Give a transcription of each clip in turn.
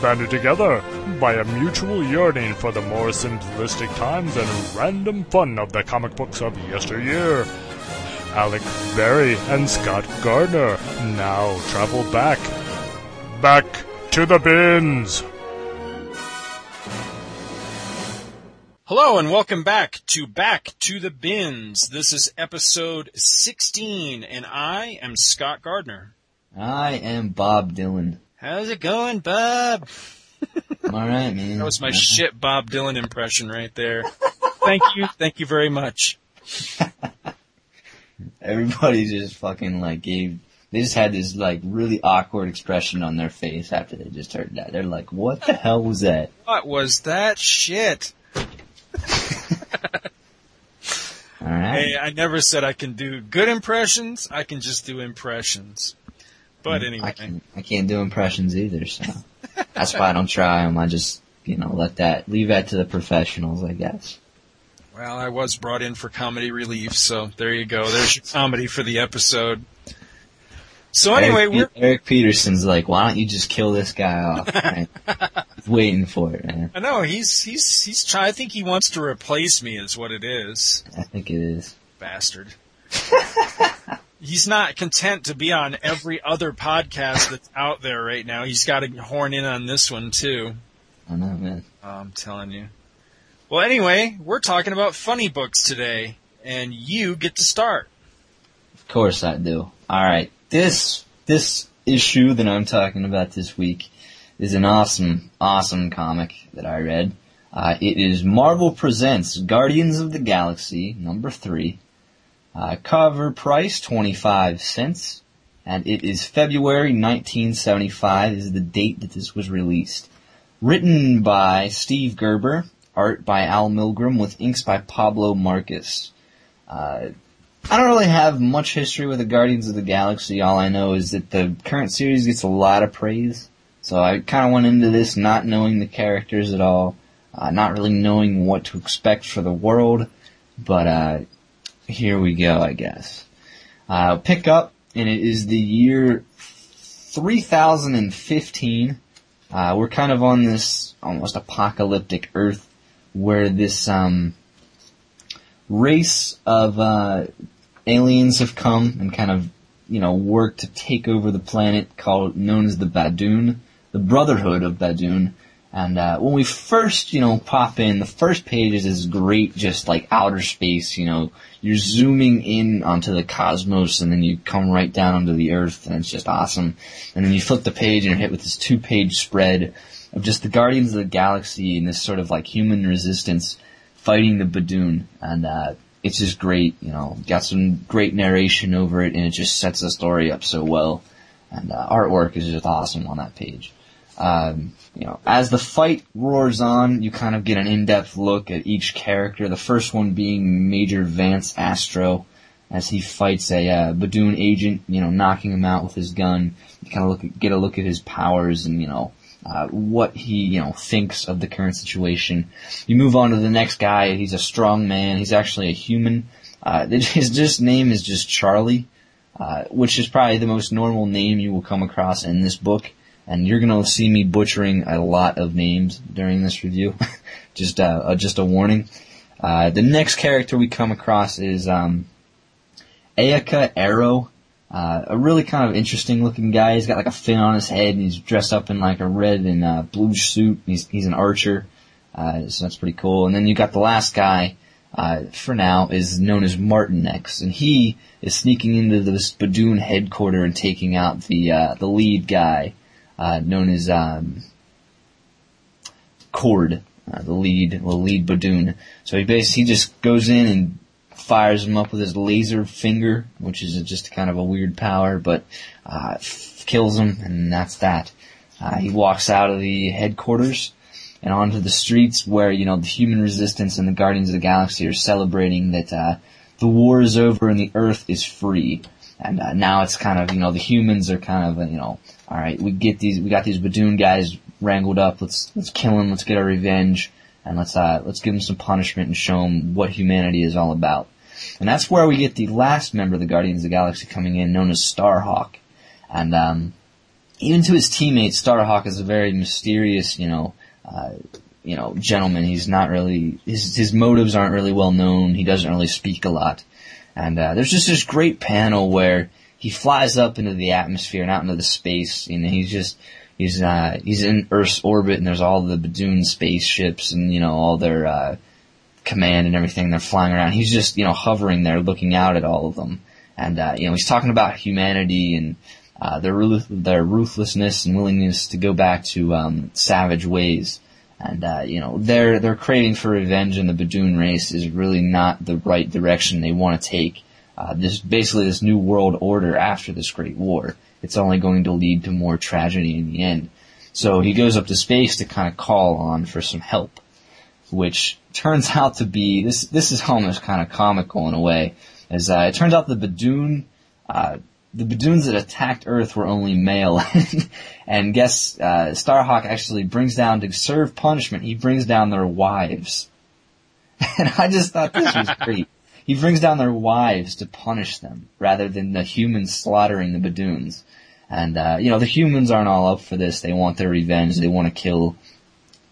banded together by a mutual yearning for the more simplistic times and random fun of the comic books of yesteryear. Alec Berry and Scott Gardner now travel back, back to the bins. Hello and welcome back to Back to the Bins. This is episode 16 and I am Scott Gardner. I am Bob Dylan. How's it going, Bob? I'm alright, man. That was my shit Bob Dylan impression right there. Thank you. Thank you very much. Everybody just fucking like gave, they just had this like really awkward expression on their face after they just heard that. They're like, what the hell was that? What was that shit? Alright. Hey, I never said I can do good impressions. I can just do impressions. But I anyway, can't, I can't do impressions either, so that's why I don't try them. I just, you know, let that, leave that to the professionals, I guess. well, I was brought in for comedy relief, so there you go. There's your comedy for the episode. So anyway, Eric, we're Eric Peterson's like, why don't you just kill this guy off? Right? He's waiting for it, man. I know he's he's he's trying. I think he wants to replace me, is what it is, I think it is. bastard. he's not content to be on every other podcast that's out there right now. He's got to horn in on this one too. I know, man. I'm telling you. Well, anyway, we're talking about funny books today, and you get to start. Of course I do. Alright. This, this issue that I'm talking about this week is an awesome, awesome comic that I read. Uh, it is Marvel Presents Guardians of the Galaxy, number three. Uh, cover price, 25 cents. And it is February 1975 is the date that this was released. Written by Steve Gerber, art by Al Milgrom with inks by Pablo Marcos. Uh, I don't really have much history with the Guardians of the Galaxy. All I know is that the current series gets a lot of praise. So I kind of went into this not knowing the characters at all, uh, not really knowing what to expect for the world. But uh, here we go, I guess. Uh, pick up, and it is the year 3015. Uh, we're kind of on this almost apocalyptic Earth where this um, race of uh, aliens have come and kind of, you know, worked to take over the planet called, known as the Badoon, the Brotherhood of Badoon. And, uh, when we first, you know, pop in, the first page is this great, just like outer space, you know, you're zooming in onto the cosmos and then you come right down onto the earth and it's just awesome. And then you flip the page and you're hit with this two page spread of just the Guardians of the Galaxy and this sort of like human resistance fighting the Badoon. And, uh, it's just great, you know, got some great narration over it and it just sets the story up so well. And, uh, artwork is just awesome on that page. Um, you know, as the fight roars on, you kind of get an in-depth look at each character. The first one being Major Vance Astro, as he fights a uh, Badoon agent, you know, knocking him out with his gun. You kind of look at, get a look at his powers and you know uh, what he you know thinks of the current situation. You move on to the next guy. He's a strong man. He's actually a human. Uh, his just name is just Charlie, uh, which is probably the most normal name you will come across in this book and you're gonna see me butchering a lot of names during this review. just uh, uh, just a warning. Uh, the next character we come across is um, Ayaka Arrow, uh, a really kind of interesting looking guy. He's got like a fin on his head, and he's dressed up in like a red and uh, blue suit. He's he's an archer, uh, so that's pretty cool. And then you got the last guy. Uh, for now, is known as Martinex, and he is sneaking into the Badoon headquarters and taking out the uh, the lead guy, uh, known as um, Cord, uh, the lead, the lead Badoon. So he basically he just goes in and fires him up with his laser finger, which is just kind of a weird power, but uh, f- kills him, and that's that. Uh, he walks out of the headquarters and onto the streets where you know the human resistance and the Guardians of the Galaxy are celebrating that uh, the war is over and the Earth is free. And uh, now it's kind of you know the humans are kind of you know all right we get these we got these Badoon guys wrangled up let's let's kill them let's get our revenge and let's uh let's give them some punishment and show them what humanity is all about. And that's where we get the last member of the Guardians of the Galaxy coming in, known as Starhawk. And um, even to his teammates, Starhawk is a very mysterious, you know, uh, you know, gentleman. He's not really his his motives aren't really well known. He doesn't really speak a lot, and uh, there's just this great panel where he flies up into the atmosphere and out into the space. You know, he's just he's uh, he's in Earth's orbit, and there's all the Badoon spaceships and you know all their uh, command and everything. They're flying around. He's just you know hovering there, looking out at all of them, and uh, you know he's talking about humanity and. Uh, their their ruthlessness and willingness to go back to um, savage ways, and uh, you know their their craving for revenge in the Badoon race is really not the right direction they want to take. Uh, this basically this new world order after this great war. It's only going to lead to more tragedy in the end. So he goes up to space to kind of call on for some help, which turns out to be this. This is almost kind of comical in a way, as uh, it turns out the Badoon uh, the Badoons that attacked Earth were only male, and guess uh, Starhawk actually brings down to serve punishment. He brings down their wives, and I just thought this was great. He brings down their wives to punish them rather than the humans slaughtering the Badoons. And uh, you know the humans aren't all up for this. They want their revenge. They want to kill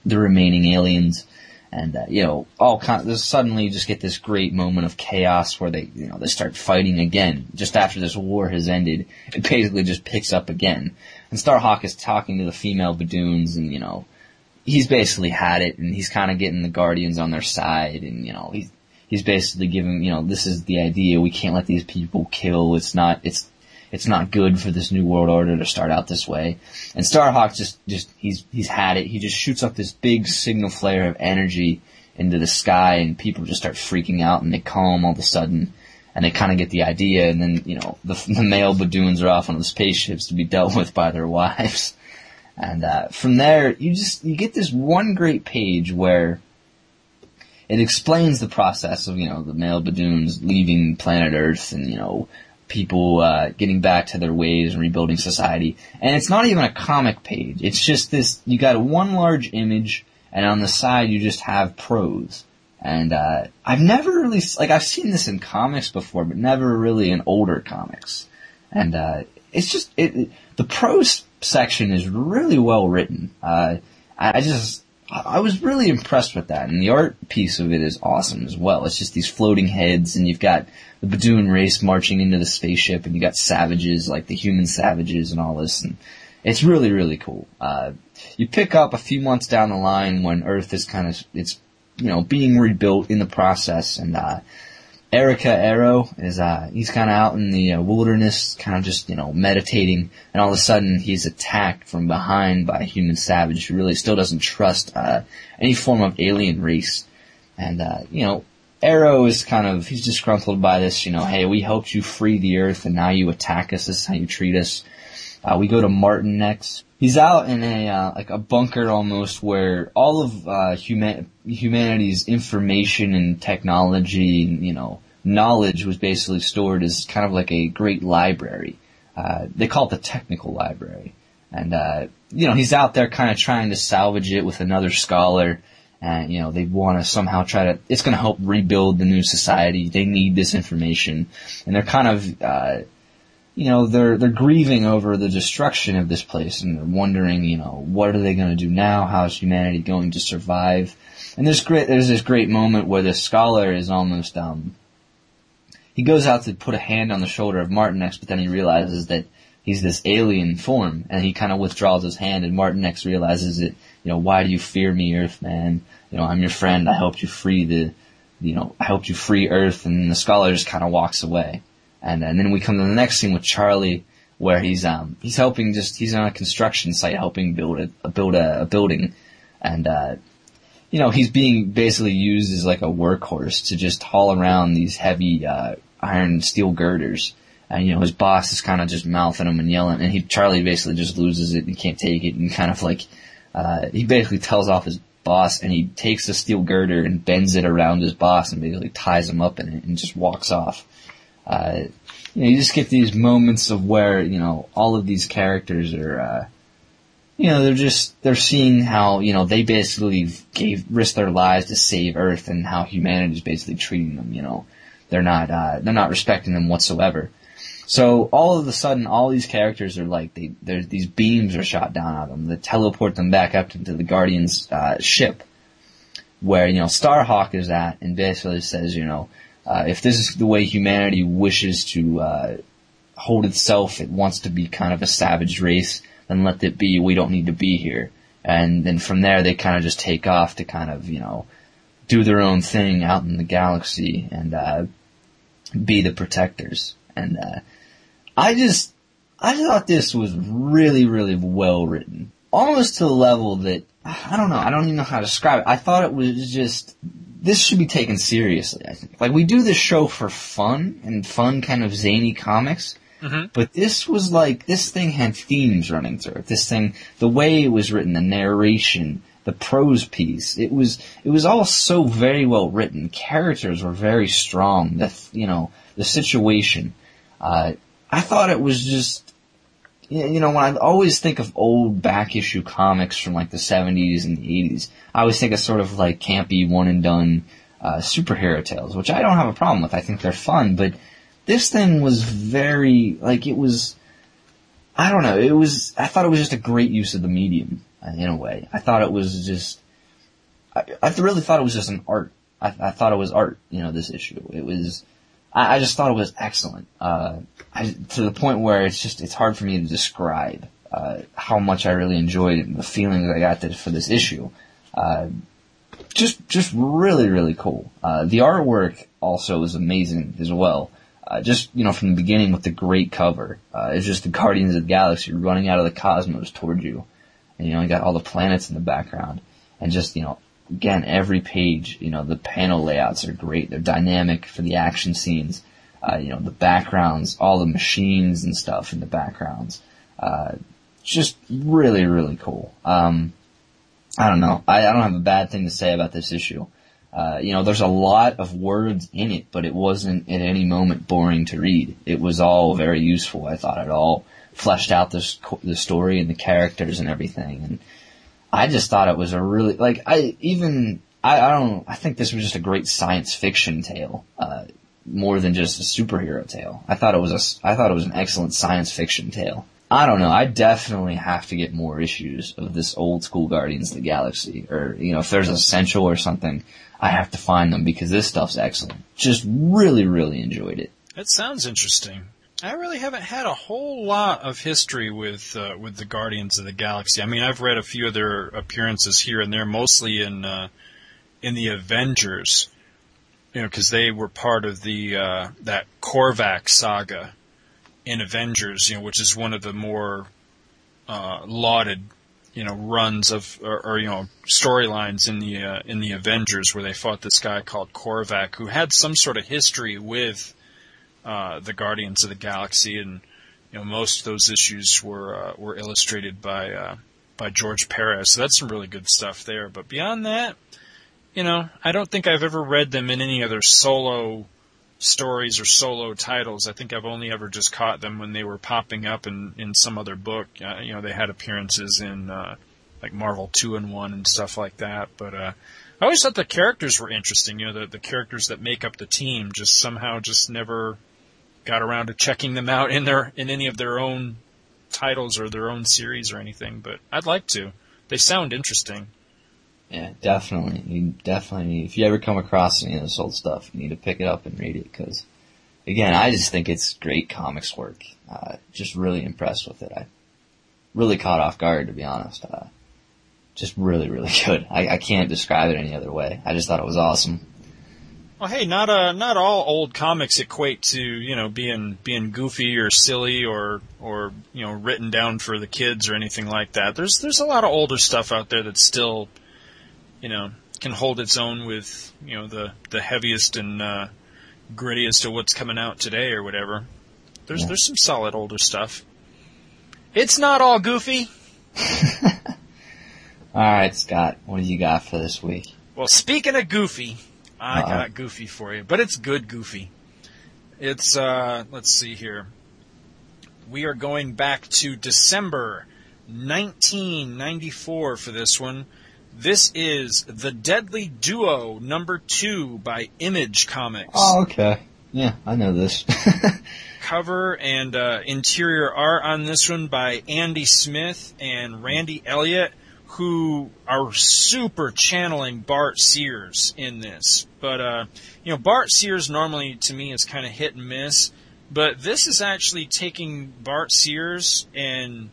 the remaining aliens and uh, you know all kind of suddenly you just get this great moment of chaos where they you know they start fighting again just after this war has ended it basically just picks up again and starhawk is talking to the female badoons and you know he's basically had it and he's kind of getting the guardians on their side and you know he's he's basically giving you know this is the idea we can't let these people kill it's not it's it's not good for this new world order to start out this way. And Starhawk just, just, he's, he's had it. He just shoots up this big signal flare of energy into the sky and people just start freaking out and they calm all of a sudden and they kind of get the idea and then, you know, the, the male Badoons are off on the spaceships to be dealt with by their wives. And, uh, from there, you just, you get this one great page where it explains the process of, you know, the male Badoons leaving planet Earth and, you know, people uh, getting back to their ways and rebuilding society. And it's not even a comic page. It's just this. You got one large image, and on the side you just have prose. And uh, I've never really like I've seen this in comics before, but never really in older comics. And uh, it's just it, it, the prose section is really well written. Uh, I, I just I was really impressed with that, and the art piece of it is awesome as well. It's just these floating heads, and you've got the Badoon race marching into the spaceship, and you got savages like the human savages and all this, and it's really really cool. Uh, you pick up a few months down the line when Earth is kind of it's you know being rebuilt in the process, and uh, Erica Arrow is uh, he's kind of out in the uh, wilderness, kind of just you know meditating, and all of a sudden he's attacked from behind by a human savage who really still doesn't trust uh, any form of alien race, and uh, you know Arrow is kind of, he's disgruntled by this, you know, hey, we helped you free the earth and now you attack us, this is how you treat us. Uh, we go to Martinex. He's out in a, uh, like a bunker almost where all of, uh, human, humanity's information and technology and, you know, knowledge was basically stored as kind of like a great library. Uh, they call it the technical library. And, uh, you know, he's out there kind of trying to salvage it with another scholar and you know they want to somehow try to it's going to help rebuild the new society they need this information and they're kind of uh, you know they're they're grieving over the destruction of this place and they're wondering you know what are they going to do now how is humanity going to survive and there's great there's this great moment where the scholar is almost um he goes out to put a hand on the shoulder of Martinex but then he realizes that he's this alien form and he kind of withdraws his hand and Martinex realizes it, you know, why do you fear me, Earthman? You know, I'm your friend. I helped you free the, you know, I helped you free Earth. And the scholar just kind of walks away. And, and then we come to the next scene with Charlie, where he's um he's helping just he's on a construction site helping build a build a, a building, and uh, you know he's being basically used as like a workhorse to just haul around these heavy uh, iron steel girders. And you know his boss is kind of just mouthing him and yelling, and he Charlie basically just loses it and can't take it, and kind of like uh, he basically tells off his boss and he takes the steel girder and bends it around his boss and basically ties him up in it and just walks off. Uh, you know, you just get these moments of where, you know, all of these characters are, uh, you know, they're just, they're seeing how, you know, they basically gave, risked their lives to save Earth and how humanity is basically treating them, you know. They're not, uh, they're not respecting them whatsoever. So all of a sudden, all these characters are like they there's these beams are shot down at them that teleport them back up into the Guardians uh, ship, where you know Starhawk is at, and basically says you know uh, if this is the way humanity wishes to uh, hold itself, it wants to be kind of a savage race, then let it be. We don't need to be here. And then from there, they kind of just take off to kind of you know do their own thing out in the galaxy and uh, be the protectors. And uh, I just, I thought this was really, really well written, almost to the level that I don't know. I don't even know how to describe it. I thought it was just this should be taken seriously. I think like we do this show for fun and fun kind of zany comics. Mhm. But this was like this thing had themes running through it. This thing, the way it was written, the narration, the prose piece, it was it was all so very well written. Characters were very strong. The you know the situation. Uh, I thought it was just you know, when I always think of old back issue comics from like the 70s and the 80s, I always think of sort of like campy one and done uh, superhero tales, which I don't have a problem with. I think they're fun, but this thing was very, like it was, I don't know, it was, I thought it was just a great use of the medium uh, in a way. I thought it was just, I, I really thought it was just an art. I, I thought it was art, you know, this issue. It was, I, I just thought it was excellent. Uh, I, to the point where it's just, it's hard for me to describe, uh, how much I really enjoyed the feelings I got this, for this issue. Uh, just, just really, really cool. Uh, the artwork also was amazing as well. Uh, just, you know, from the beginning with the great cover. Uh, it's just the Guardians of the Galaxy running out of the cosmos toward you. And, you know, you got all the planets in the background. And just, you know, again, every page, you know, the panel layouts are great. They're dynamic for the action scenes. Uh, you know, the backgrounds, all the machines and stuff in the backgrounds. Uh, just really, really cool. Um, I don't know. I, I don't have a bad thing to say about this issue. Uh, you know, there's a lot of words in it, but it wasn't at any moment boring to read. It was all very useful. I thought it all fleshed out the the story and the characters and everything. And I just thought it was a really like I even I, I don't I think this was just a great science fiction tale. Uh, more than just a superhero tale. I thought it was a I thought it was an excellent science fiction tale. I don't know. I definitely have to get more issues of this old school Guardians of the Galaxy, or you know, if there's essential or something, I have to find them because this stuff's excellent. Just really, really enjoyed it. That sounds interesting. I really haven't had a whole lot of history with uh, with the Guardians of the Galaxy. I mean, I've read a few of their appearances here and there, mostly in uh, in the Avengers. You know, because they were part of the uh, that Korvac saga in Avengers. You know, which is one of the more uh, lauded you know runs of or, or you know storylines in the uh, in the Avengers where they fought this guy called Korvac who had some sort of history with uh, the Guardians of the Galaxy, and you know most of those issues were uh, were illustrated by uh, by George Perez. So that's some really good stuff there. But beyond that, you know, I don't think I've ever read them in any other solo stories or solo titles. I think I've only ever just caught them when they were popping up in in some other book. Uh, you know, they had appearances in uh, like Marvel Two-in-One and stuff like that. But uh, I always thought the characters were interesting. You know, the the characters that make up the team just somehow just never got around to checking them out in their in any of their own titles or their own series or anything. But I'd like to. They sound interesting. Yeah, definitely. You definitely if you ever come across any of this old stuff, you need to pick it up and read it because, again, I just think it's great comics work. Uh, just really impressed with it. I really caught off guard, to be honest. Uh, just really, really good. I, I can't describe it any other way. I just thought it was awesome. Well, hey, not uh, not all old comics equate to you know being being goofy or silly or or you know written down for the kids or anything like that. There's there's a lot of older stuff out there that still, you know, can hold its own with you know the the heaviest and uh, grittiest of what's coming out today or whatever. There's Yeah. there's some solid older stuff. It's not all goofy. Alright, Scott, what do you got for this week? Well, speaking of goofy, I Uh-oh. got goofy for you, but it's good goofy. It's uh let's see here. We are going back to December 1994 for this one. This is The Deadly Duo number 2 by Image Comics. Oh, okay. Yeah, I know this. cover and uh, interior art on this one by Andy Smith and Randy Elliott, who are super channeling Bart Sears in this. But uh, you know, Bart Sears normally to me is kind of hit and miss, but this is actually taking Bart Sears and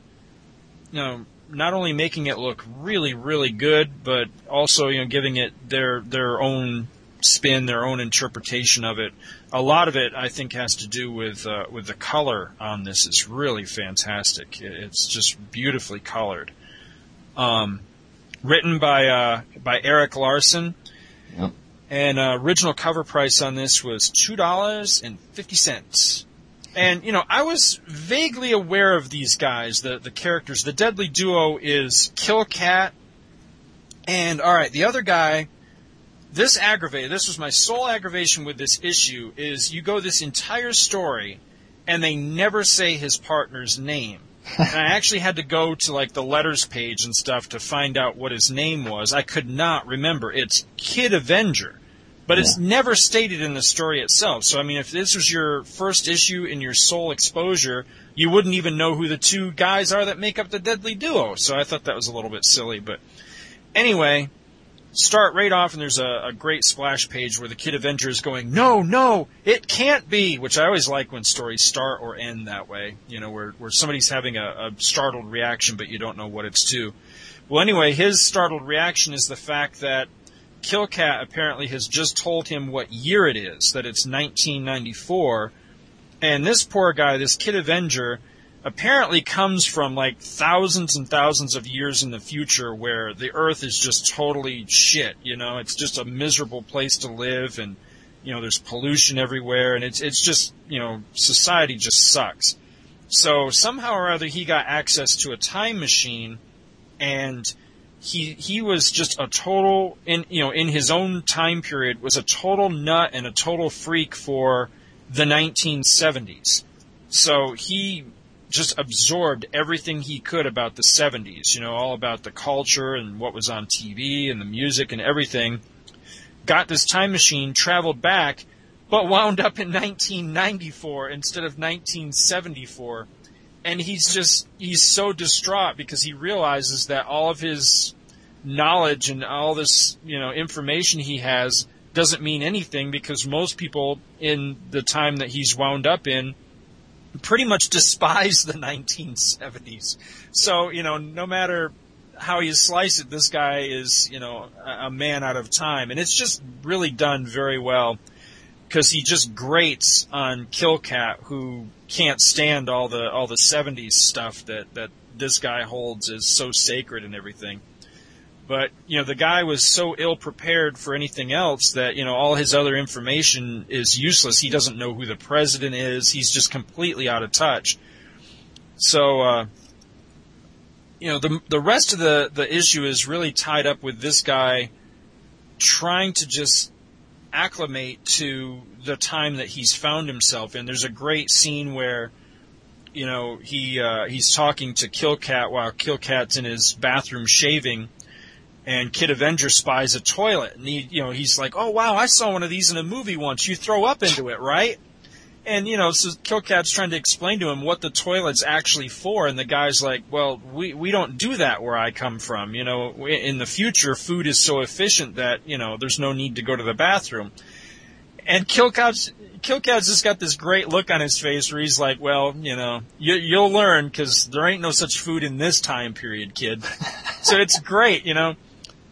you know not only making it look really really good, but also you know giving it their their own spin, their own interpretation of it. A lot of it, I think, has to do with uh, with the color on this. is really fantastic. It's just beautifully colored. Um, written by uh, by Erik Larsen. Yep. And uh, original cover price on this was two dollars and fifty cents. And you know, I was vaguely aware of these guys, the the characters. The deadly duo is Killcat, and all right, the other guy this aggravated. This was my sole aggravation with this issue. Is you go this entire story, and they never say his partner's name. I actually had to go to like the letters page and stuff to find out what his name was. I could not remember. It's Kid Avenger, but yeah. it's never stated in the story itself. So I mean, if this was your first issue in your sole exposure, you wouldn't even know who the two guys are that make up the Deadly Duo. So I thought that was a little bit silly, but anyway, start right off and there's a, a, great splash page where the Kid Avenger is going, no, no, it can't be, which I always like when stories start or end that way, you know, where, where somebody's having a, a startled reaction but you don't know what it's to. Well, anyway, his startled reaction is the fact that Killcat apparently has just told him what year it is, that it's 1994, and this poor guy, this Kid Avenger, apparently comes from like thousands and thousands of years in the future where the earth is just totally shit, you know, it's just a miserable place to live and you know, there's pollution everywhere and it's it's just, you know, society just sucks. So somehow or other he got access to a time machine and he he was just a total in you know, in his own time period was a total nut and a total freak for the 1970s. So he just absorbed everything he could about the 70s, you know, all about the culture and what was on TV and the music and everything. Got this time machine, traveled back, but wound up in 1994 instead of 1974. And he's just, he's so distraught because he realizes that all of his knowledge and all this, you know, information he has doesn't mean anything because most people in the time that he's wound up in pretty much despise the 1970s. So, you know, no matter how you slice it, this guy is, you know, a man out of time. And it's just really done very well because he just grates on Killcat, who can't stand all the all the 70s stuff that that this guy holds as so sacred and everything. But, you know, the guy was so ill prepared for anything else that, you know, all his other information is useless. He doesn't know who the president is. He's just completely out of touch. So, uh, you know, the, the rest of the, the issue is really tied up with this guy trying to just acclimate to the time that he's found himself in. There's a great scene where, you know, he, uh, he's talking to Killcat while Killcat's in his bathroom shaving and Kid Avenger spies a toilet, and he, you know, he's like, "Oh wow, I saw one of these in a movie once. You throw up into it, right?" And you know, so Killcat's trying to explain to him what the toilet's actually for, and the guy's like, "Well, we we don't do that where I come from. You know, in the future, food is so efficient that you know there's no need to go to the bathroom." And Killcat's Killcat's just got this great look on his face where he's like, "Well, you know, you, you'll learn because there ain't no such food in this time period, kid." so it's great, you know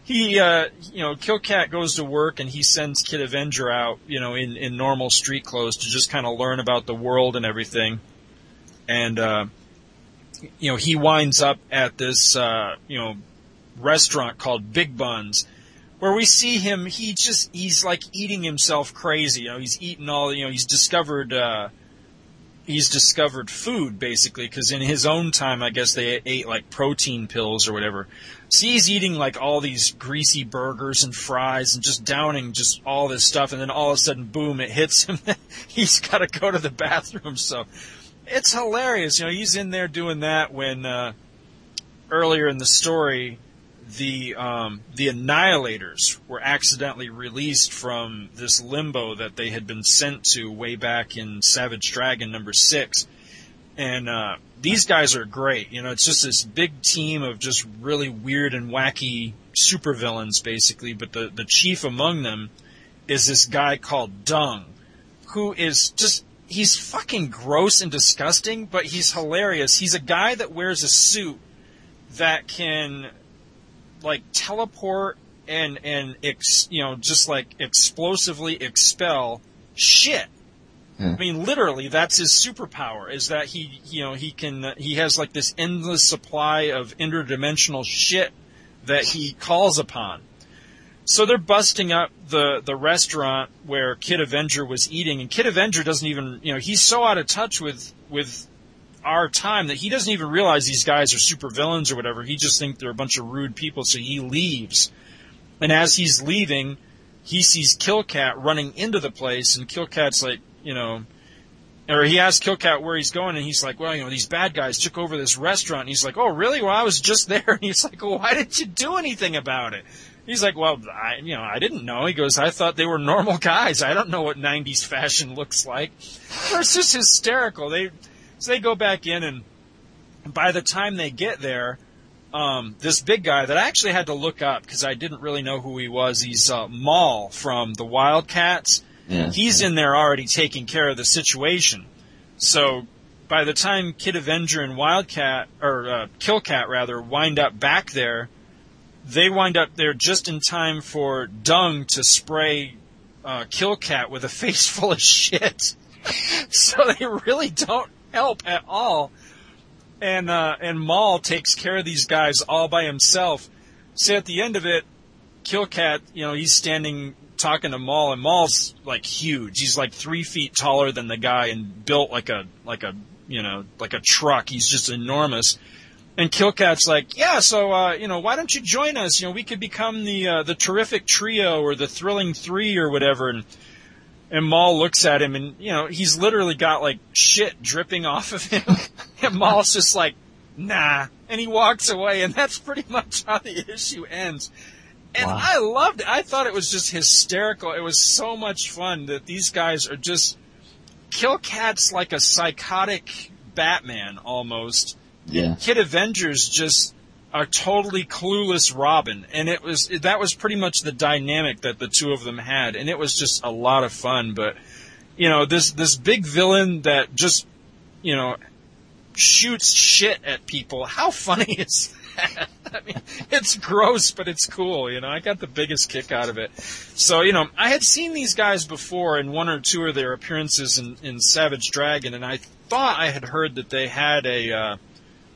he, uh, you know, Killcat goes to work and he sends Kid Avenger out, you know, in, in normal street clothes to just kind of learn about the world and everything. And, uh, you know, he winds up at this, uh, you know, restaurant called Big Buns, where we see him, he just, he's like eating himself crazy. You know, he's eating all, you know, he's discovered, uh, he's discovered food basically because in his own time, I guess they ate like protein pills or whatever. So he's eating like all these greasy burgers and fries and just downing just all this stuff, and then all of a sudden, boom! It hits him. he's got to go to the bathroom. So it's hilarious. You know, he's in there doing that when uh, earlier in the story the um, the Annihilators were accidentally released from this limbo that they had been sent to way back in Savage Dragon number six, and uh, these guys are great. You know, it's just this big team of just really weird and wacky supervillains, basically. But the the chief among them is this guy called Dung, who is just he's fucking gross and disgusting, but he's hilarious. He's a guy that wears a suit that can like teleport and and ex, you know just like explosively expel shit. Yeah. I mean, literally, that's his superpower. Is that he, you know, he can, he has like this endless supply of interdimensional shit that he calls upon. So they're busting up the the restaurant where Kid Avenger was eating, and Kid Avenger doesn't even, you know, he's so out of touch with with our time that he doesn't even realize these guys are super villains or whatever. He just thinks they're a bunch of rude people, so he leaves. And as he's leaving, he sees Killcat running into the place, and Killcat's like, you know, or he asks Killcat where he's going, and he's like, well, you know, these bad guys took over this restaurant. And he's like, oh, really? Well, I was just there. And he's like, well, why didn't you do anything about it? He's like, well, I, you know, I didn't know. He goes, I thought they were normal guys. I don't know what 90s fashion looks like. It's just hysterical. They, so they go back in and by the time they get there, um, this big guy that I actually had to look up because I didn't really know who he was. He's uh, Maul from the WildC.A.T.s. Yeah. He's in there already taking care of the situation. So by the time Kid Avenger and Wildcat or uh, Killcat rather wind up back there, they wind up there just in time for Dung to spray uh, Killcat with a face full of shit. so they really don't help at all. And uh, and Maul takes care of these guys all by himself. So at the end of it, Killcat, you know, he's standing talking to Maul, and Maul's like huge. He's like three feet taller than the guy, and built like a like a you know like a truck. He's just enormous. And Killcat's like, yeah, so uh, you know, why don't you join us? You know, we could become the uh, the terrific trio or the thrilling three or whatever. And and Maul looks at him, and you know, he's literally got like shit dripping off of him. and Maul's just like, nah, and he walks away, and that's pretty much how the issue ends. And Wow. I loved it. I thought it was just hysterical. It was so much fun that these guys are just Killcat's like a psychotic Batman almost. Yeah. Kid Avengers just a totally clueless Robin, and it was that was pretty much the dynamic that the two of them had, and it was just a lot of fun. But you know, this this big villain that just you know shoots shit at people. How funny is that? I mean, it's gross, but it's cool. You know, I got the biggest kick out of it. So you know, I had seen these guys before in one or two of their appearances in, in Savage Dragon, and I thought I had heard that they had a. Uh,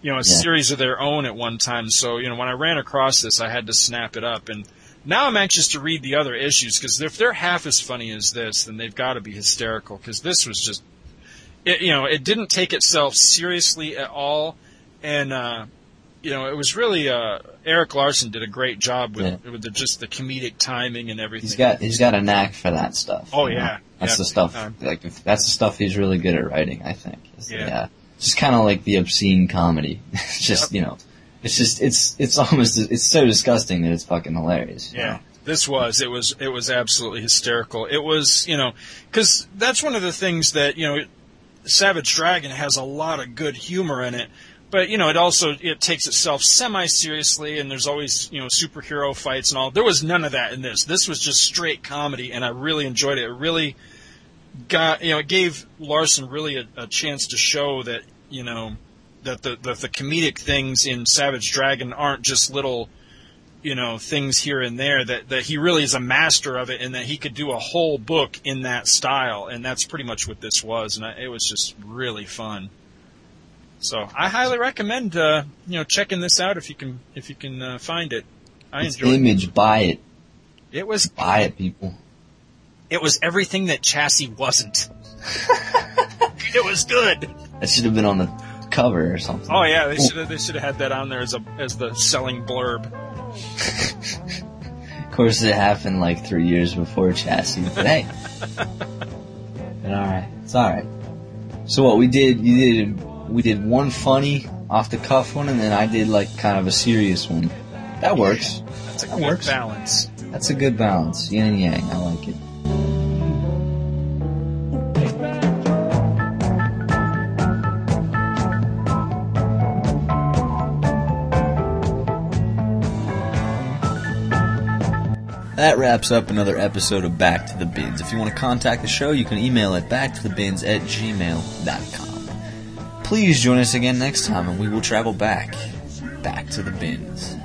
you know, a Yeah. series of their own at one time. So, you know, when I ran across this, I had to snap it up. And now I'm anxious to read the other issues because if they're half as funny as this, then they've got to be hysterical because this was just, it, you know, it didn't take itself seriously at all. And, uh, you know, it was really, uh, Erik Larsen did a great job with, with the, just the comedic timing and everything. He's got he's got a knack for that stuff. Oh, you know? yeah. That's Yeah, the stuff. time. Like if that's the stuff he's really good at writing. I think. Yeah. Just kind of like the obscene comedy. It's just you know, it's just it's it's almost it's so disgusting that it's fucking hilarious. Yeah, know? this was it was it was absolutely hysterical. It was you know because that's one of the things that you know Savage Dragon has a lot of good humor in it, but you know it also it takes itself semi seriously and there's always you know superhero fights and all. There was none of that in this. This was just straight comedy and I really enjoyed it. It really got you know it gave Larsen really a, a chance to show that you know that the that the comedic things in Savage Dragon aren't just little you know things here and there that that he really is a master of it and that he could do a whole book in that style and that's pretty much what this was and I, it was just really fun so I highly recommend uh, you know checking this out if you can if you can uh, find it I It's enjoyed it. image. Buy it. It was Buy it, people. it was everything that Chassis wasn't. it was good. That should have been on the cover or something. Oh yeah, they should have they should have had that on there as a as the selling blurb. Of course, it happened like three years before Chassis, but hey. but alright. It's alright. So what we did, you did, we did one funny off the cuff one and then I did like kind of a serious one. That works. That's a That good works. balance. That's a good balance. Yin and yang. I like it. That wraps up another episode of Back to the Bins. If you want to contact the show, you can email at backtothebins at gmail.com. Please join us again next time and we will travel back, back to the bins.